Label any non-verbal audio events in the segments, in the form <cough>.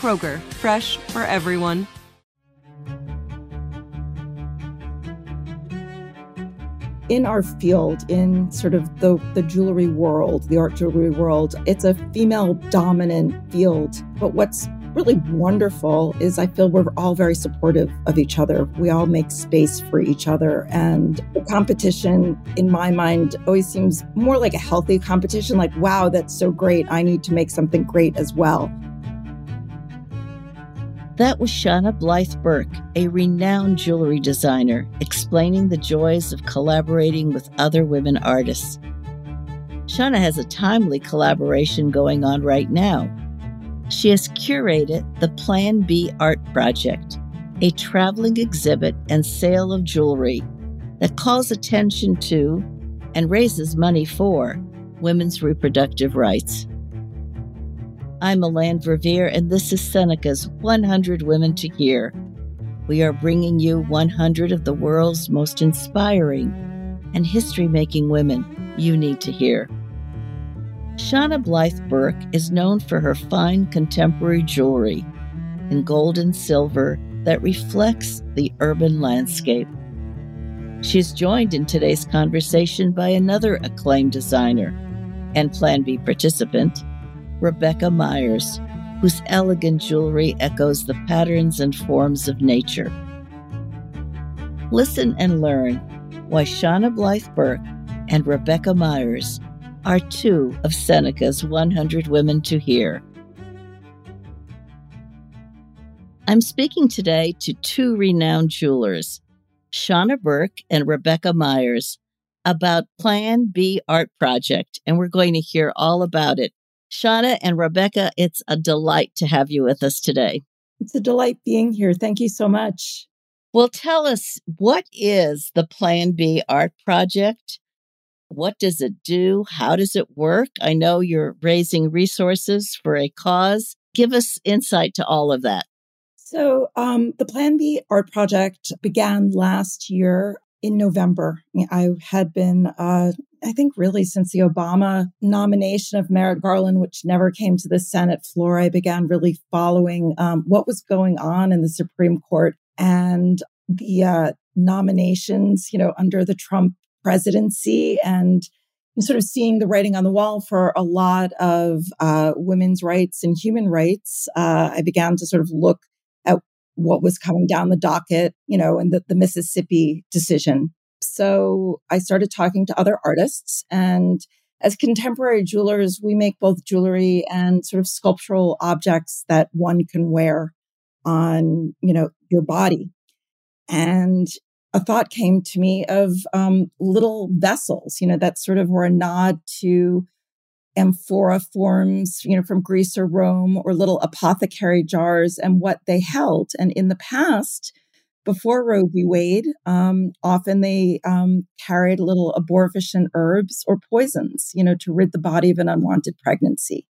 Kroger, fresh for everyone. in our field, in sort of the, the jewelry world, the art jewelry world, it's a female dominant field. But what's really wonderful is I feel we're all very supportive of each other. We all make space for each other. And the competition, in my mind, always seems more like a healthy competition like, wow, that's so great. I need to make something great as well. That was Shauna Blythe Burke, a renowned jewelry designer, explaining the joys of collaborating with other women artists. Shauna has a timely collaboration going on right now. She has curated the Plan B Art Project, a traveling exhibit and sale of jewelry that calls attention to and raises money for women's reproductive rights. I'm Melanne Verveer, and this is Seneca's 100 Women to Hear. We are bringing you 100 of the world's most inspiring and history making women you need to hear. Shauna Blythe Burke is known for her fine contemporary jewelry in gold and silver that reflects the urban landscape. She is joined in today's conversation by another acclaimed designer and Plan B participant, Rebecca Myers, whose elegant jewelry echoes the patterns and forms of nature. Listen and learn why Shauna Blythe Burke and Rebecca Myers are two of Seneca's 100 Women to Hear. I'm speaking today to two renowned jewelers, Shauna Burke and Rebecca Myers, about Plan B Art Project, and we're going to hear all about it. Shauna and Rebecca, it's a delight to have you with us today. It's a delight being here. Thank you so much. Well, tell us what is the Plan B Art Project? What does it do? How does it work? I know you're raising resources for a cause. Give us insight to all of that. So, um, the Plan B Art Project began last year in November. I had been, uh, I think, really since the Obama nomination of Merrick Garland, which never came to the Senate floor, I began really following um, what was going on in the Supreme Court and the uh, nominations, you know, under the Trump presidency and sort of seeing the writing on the wall for a lot of uh, women's rights and human rights. Uh, I began to sort of look what was coming down the docket, you know, and the, the Mississippi decision. So I started talking to other artists and as contemporary jewelers, we make both jewelry and sort of sculptural objects that one can wear on, you know, your body. And a thought came to me of um, little vessels, you know, that sort of were a nod to amphora forms, you know, from Greece or Rome, or little apothecary jars and what they held. And in the past, before Roe v. Wade, um, often they um, carried little abortifacient herbs or poisons, you know, to rid the body of an unwanted pregnancy.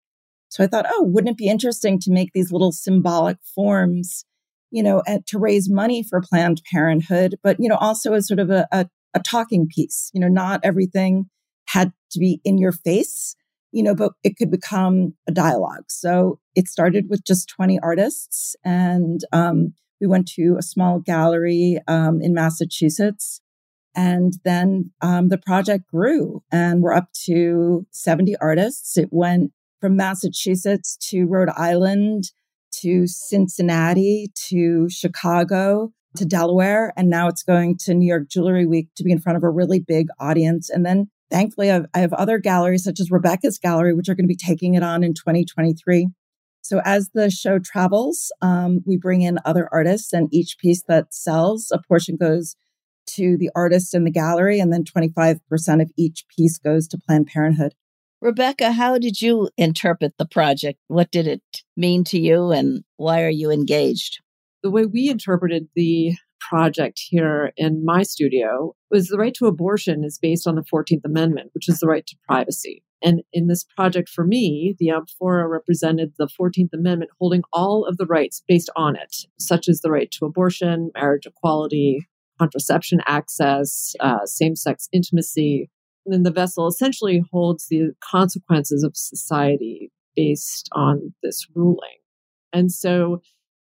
So I thought, oh, wouldn't it be interesting to make these little symbolic forms, you know, and to raise money for Planned Parenthood, but, you know, also as sort of a, a, a talking piece. You know, not everything had to be in your face, you know, but it could become a dialogue. So it started with just 20 artists and, um, we went to a small gallery um, in Massachusetts. And then um, the project grew and we're up to 70 artists. It went from Massachusetts to Rhode Island to Cincinnati to Chicago to Delaware. And now it's going to New York Jewelry Week to be in front of a really big audience. And then thankfully, I have, I have other galleries such as Rebecca's Gallery, which are going to be taking it on in 2023. So as the show travels, um, we bring in other artists, and each piece that sells, a portion goes to the artist in the gallery, and then 25% of each piece goes to Planned Parenthood. Rebecca, how did you interpret the project? What did it mean to you, and why are you engaged? The way we interpreted the project here in my studio was the right to abortion is based on the 14th Amendment, which is the right to privacy. And in this project for me, the amphora represented the 14th Amendment holding all of the rights based on it, such as the right to abortion, marriage equality, contraception access, uh, same sex intimacy. And then the vessel essentially holds the consequences of society based on this ruling. And so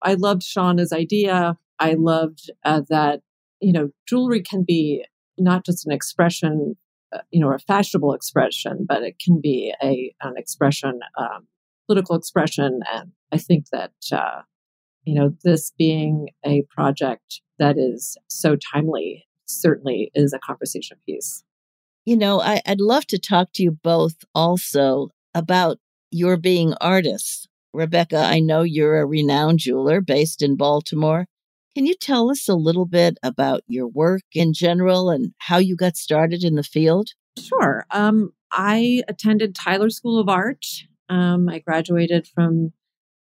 I loved Shauna's idea. I loved uh, that, you know, jewelry can be not just an expression uh, you know, a fashionable expression, but it can be a an expression, um, political expression, and I think that uh, you know this being a project that is so timely certainly is a conversation piece. You know, I, I'd love to talk to you both also about your being artists. Rebecca, I know you're a renowned jeweler based in Baltimore. Can you tell us a little bit about your work in general and how you got started in the field? Sure. Um, I attended Tyler School of Art. Um, I graduated from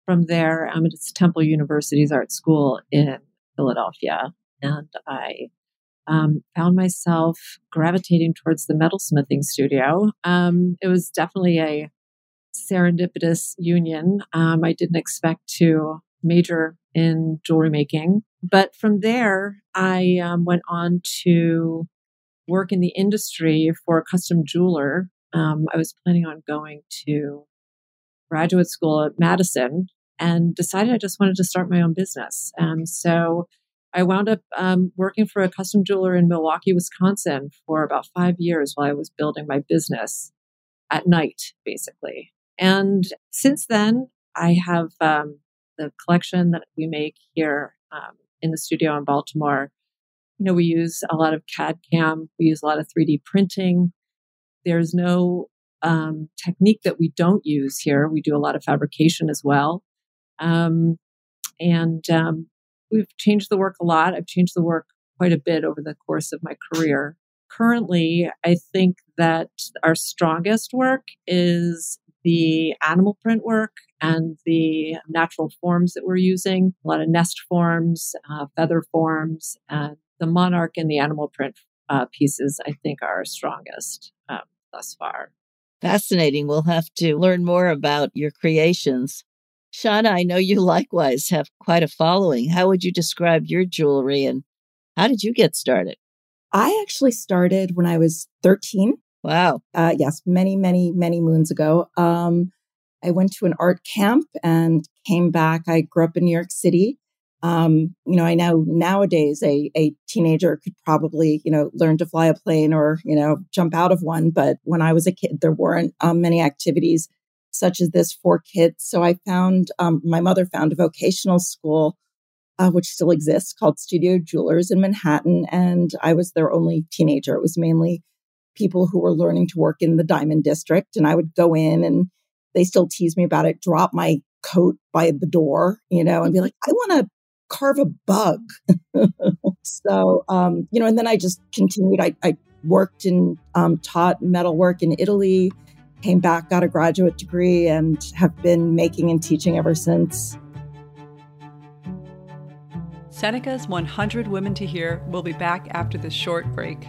from there. Um, it's Temple University's art school in Philadelphia, and I um, found myself gravitating towards the metalsmithing studio. Um, it was definitely a serendipitous union. Um, I didn't expect to major in jewelry making. But from there, I um, went on to work in the industry for a custom jeweler. Um, I was planning on going to graduate school at Madison and decided I just wanted to start my own business. And so I wound up um, working for a custom jeweler in Milwaukee, Wisconsin for about five years while I was building my business at night, basically. And since then, I have um, the collection that we make here um, in the studio in Baltimore. You know, we use a lot of CAD CAM, we use a lot of 3D printing. There's no um, technique that we don't use here. We do a lot of fabrication as well. Um, and um, we've changed the work a lot. I've changed the work quite a bit over the course of my career. Currently, I think that our strongest work is the animal print work and the natural forms that we're using a lot of nest forms, uh, feather forms, and the monarch and the animal print uh, pieces, I think, are our strongest um, thus far. Fascinating. We'll have to learn more about your creations. Shauna, I know you <laughs> likewise have quite a following. How would you describe your jewelry and how did you get started? I actually started when I was 13. Wow. Uh, yes, many, many, many moons ago. Um, I went to an art camp and came back. I grew up in New York City. Um, you know, I know nowadays a, a teenager could probably, you know, learn to fly a plane or, you know, jump out of one. But when I was a kid, there weren't um, many activities such as this for kids. So I found, um, my mother found a vocational school, uh, which still exists called Studio Jewelers in Manhattan. And I was their only teenager. It was mainly people who were learning to work in the Diamond District. And I would go in and they still tease me about it, drop my coat by the door, you know, and be like, I want to carve a bug. <laughs> so, um, you know, and then I just continued. I, I worked and um, taught metalwork in Italy, came back, got a graduate degree, and have been making and teaching ever since. Seneca's 100 Women to Hear will be back after this short break.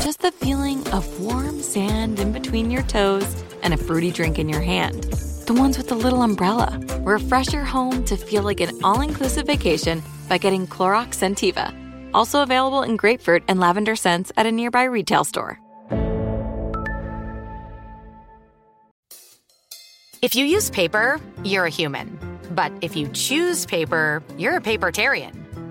just the feeling of warm sand in between your toes and a fruity drink in your hand. The ones with the little umbrella. Refresh your home to feel like an all inclusive vacation by getting Clorox Scentiva. Also available in grapefruit and lavender scents at a nearby retail store. If you use paper, you're a human. But if you choose paper, you're a papertarian.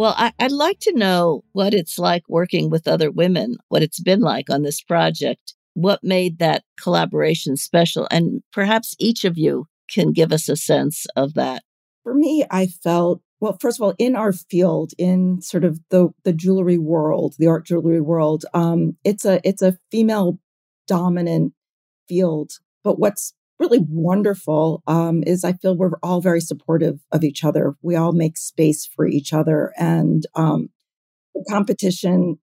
Well, I, would like to know what it's like working with other women, what it's been like on this project, what made that collaboration special, and perhaps each of you can give us a sense of that. For me, I felt well, first of all, in our field, in sort of the the jewelry world, the art jewelry world, um, it's a it's a female dominant field. But what's really wonderful um, is I feel we're all very supportive of each other. We all make space for each other. And um, competition,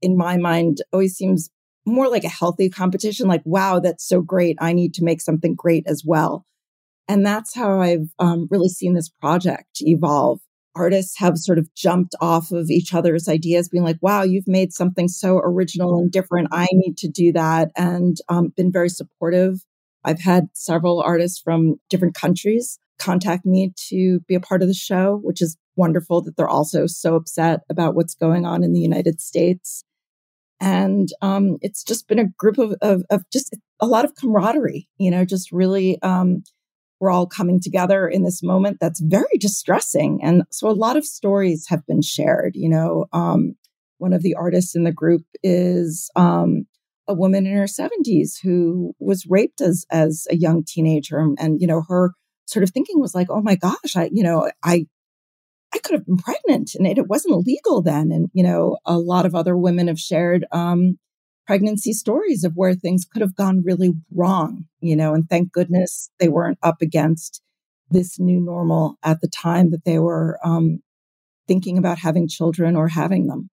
in my mind, always seems more like a healthy competition like, wow, that's so great. I need to make something great as well. And that's how I've um, really seen this project evolve. Artists have sort of jumped off of each other's ideas, being like, wow, you've made something so original and different. I need to do that. And um, been very supportive I've had several artists from different countries contact me to be a part of the show, which is wonderful that they're also so upset about what's going on in the United States. And um, it's just been a group of, of, of, just a lot of camaraderie, you know, just really, um, we're all coming together in this moment that's very distressing. And so a lot of stories have been shared, you know. Um, one of the artists in the group is um, a woman in her 70s who was raped as as a young teenager and, and you know her sort of thinking was like oh my gosh i you know i i could have been pregnant and it, it wasn't illegal then and you know a lot of other women have shared um, pregnancy stories of where things could have gone really wrong you know and thank goodness they weren't up against this new normal at the time that they were um, thinking about having children or having them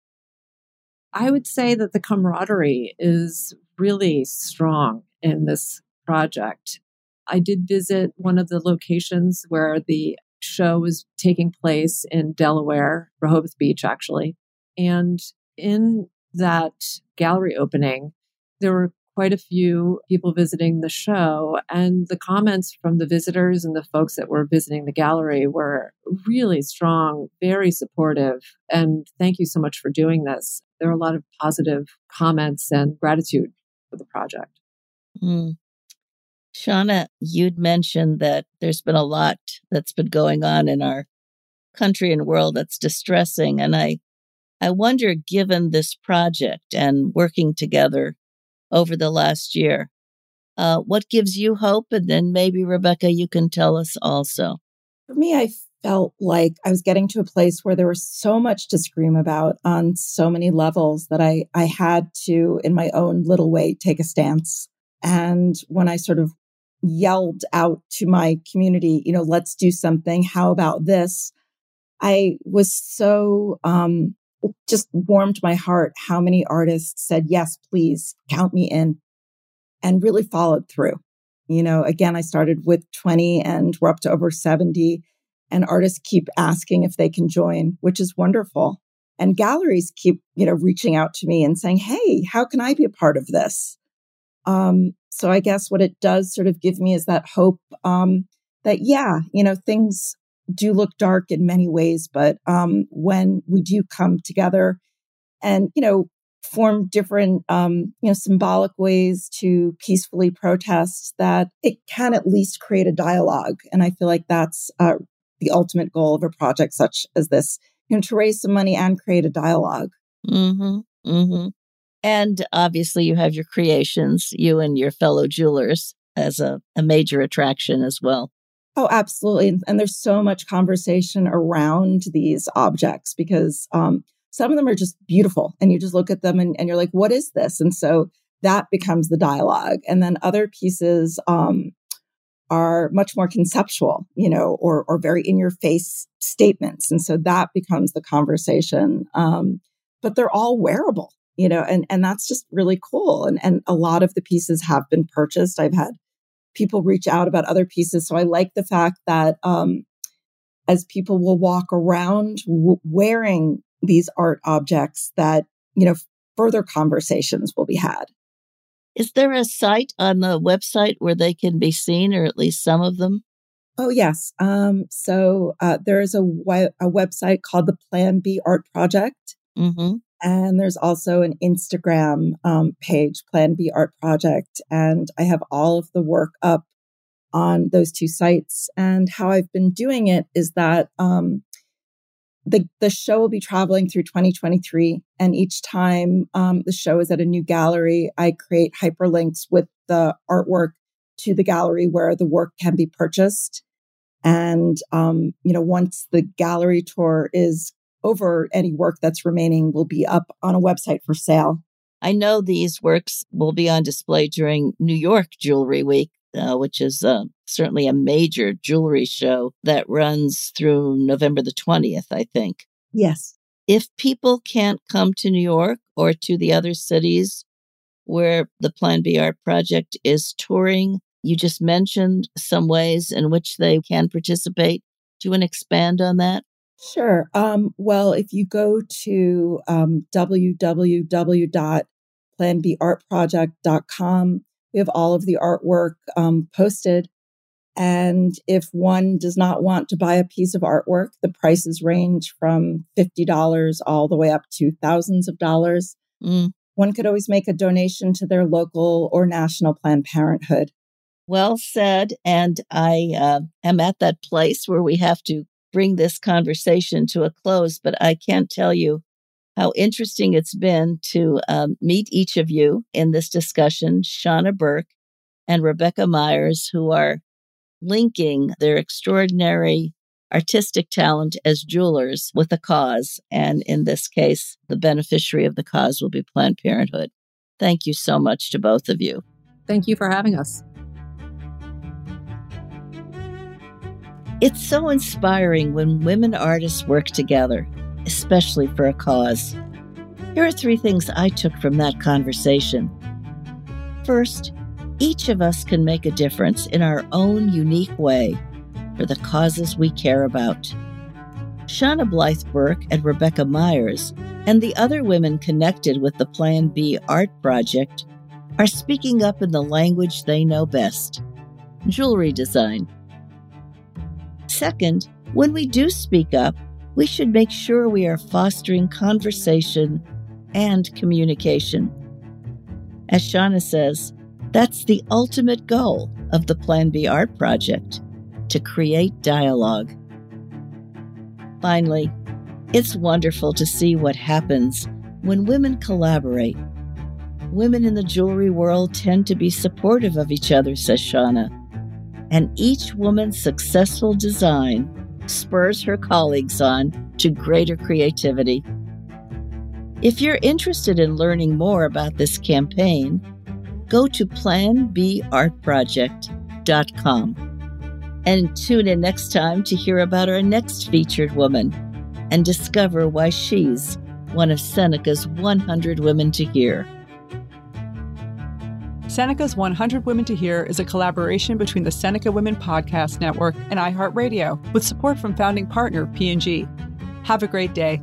I would say that the camaraderie is really strong in this project. I did visit one of the locations where the show was taking place in Delaware, Rehoboth Beach, actually. And in that gallery opening, there were quite a few people visiting the show. And the comments from the visitors and the folks that were visiting the gallery were really strong, very supportive. And thank you so much for doing this. There were a lot of positive comments and gratitude for the project. Mm. Shauna, you'd mentioned that there's been a lot that's been going on in our country and world that's distressing. And I, I wonder, given this project and working together over the last year, uh, what gives you hope? And then maybe, Rebecca, you can tell us also. For me, I felt like I was getting to a place where there was so much to scream about on so many levels that I, I had to, in my own little way, take a stance. And when I sort of yelled out to my community, you know, let's do something. How about this? I was so, um, just warmed my heart how many artists said, yes, please count me in and really followed through. You know, again, I started with 20 and we're up to over 70 and artists keep asking if they can join, which is wonderful. And galleries keep, you know, reaching out to me and saying, Hey, how can I be a part of this? Um, so I guess what it does sort of give me is that hope um, that, yeah, you know, things do look dark in many ways, but um, when we do come together and, you know, form different, um, you know, symbolic ways to peacefully protest, that it can at least create a dialogue. And I feel like that's uh, the ultimate goal of a project such as this, you know, to raise some money and create a dialogue. Mm-hmm. Mm-hmm. And obviously, you have your creations, you and your fellow jewelers, as a, a major attraction as well. Oh, absolutely. And, and, there's so much conversation around these objects because um, some of them are just beautiful. And you just look at them and, and, you're like, what is this? And so that becomes the dialogue. And then other pieces um, are much more conceptual, you know, or, or very in your face statements. And so that becomes the conversation. Um, but they're all wearable you know, and, and that's just really cool. And, and a lot of the pieces have been purchased. I've had people reach out about other pieces. So I like the fact that, um, as people will walk around w- wearing these art objects that, you know, further conversations will be had. Is there a site on the website where they can be seen, or at least some of them? Oh, yes. Um, so uh, there is a, a website called the Plan B Art Project. Mm-hmm. And there's also an Instagram um, page, Plan B Art Project. And I have all of the work up on those two sites. And how I've been doing it is that um, the, the show will be traveling through 2023. And each time um, the show is at a new gallery, I create hyperlinks with the artwork to the gallery where the work can be purchased. And, um, you know, once the gallery tour is over any work that's remaining will be up on a website for sale. I know these works will be on display during New York Jewelry Week, uh, which is uh, certainly a major jewelry show that runs through November the 20th, I think. Yes. If people can't come to New York or to the other cities where the Plan B Art Project is touring, you just mentioned some ways in which they can participate. Do you want to expand on that? Sure. Um, well, if you go to um, www.planbartproject.com, we have all of the artwork um, posted. And if one does not want to buy a piece of artwork, the prices range from $50 all the way up to thousands of dollars. Mm. One could always make a donation to their local or national Planned Parenthood. Well said. And I uh, am at that place where we have to bring this conversation to a close, but I can't tell you how interesting it's been to um, meet each of you in this discussion, Shauna Burke and Rebecca Myers, who are linking their extraordinary artistic talent as jewelers with a cause. And in this case, the beneficiary of the cause will be Planned Parenthood. Thank you so much to both of you. Thank you for having us. It's so inspiring when women artists work together, especially for a cause. Here are three things I took from that conversation. First, each of us can make a difference in our own unique way for the causes we care about. Shauna Blythe Burke and Rebecca Myers, and the other women connected with the Plan B Art Project, are speaking up in the language they know best jewelry design. Second, when we do speak up, we should make sure we are fostering conversation and communication. As Shauna says, that's the ultimate goal of the Plan B Art Project to create dialogue. Finally, it's wonderful to see what happens when women collaborate. Women in the jewelry world tend to be supportive of each other, says Shauna. And each woman's successful design spurs her colleagues on to greater creativity. If you're interested in learning more about this campaign, go to planbartproject.com and tune in next time to hear about our next featured woman and discover why she's one of Seneca's 100 Women to Hear. Seneca's 100 Women to Hear is a collaboration between the Seneca Women Podcast Network and iHeartRadio with support from founding partner P&G. Have a great day.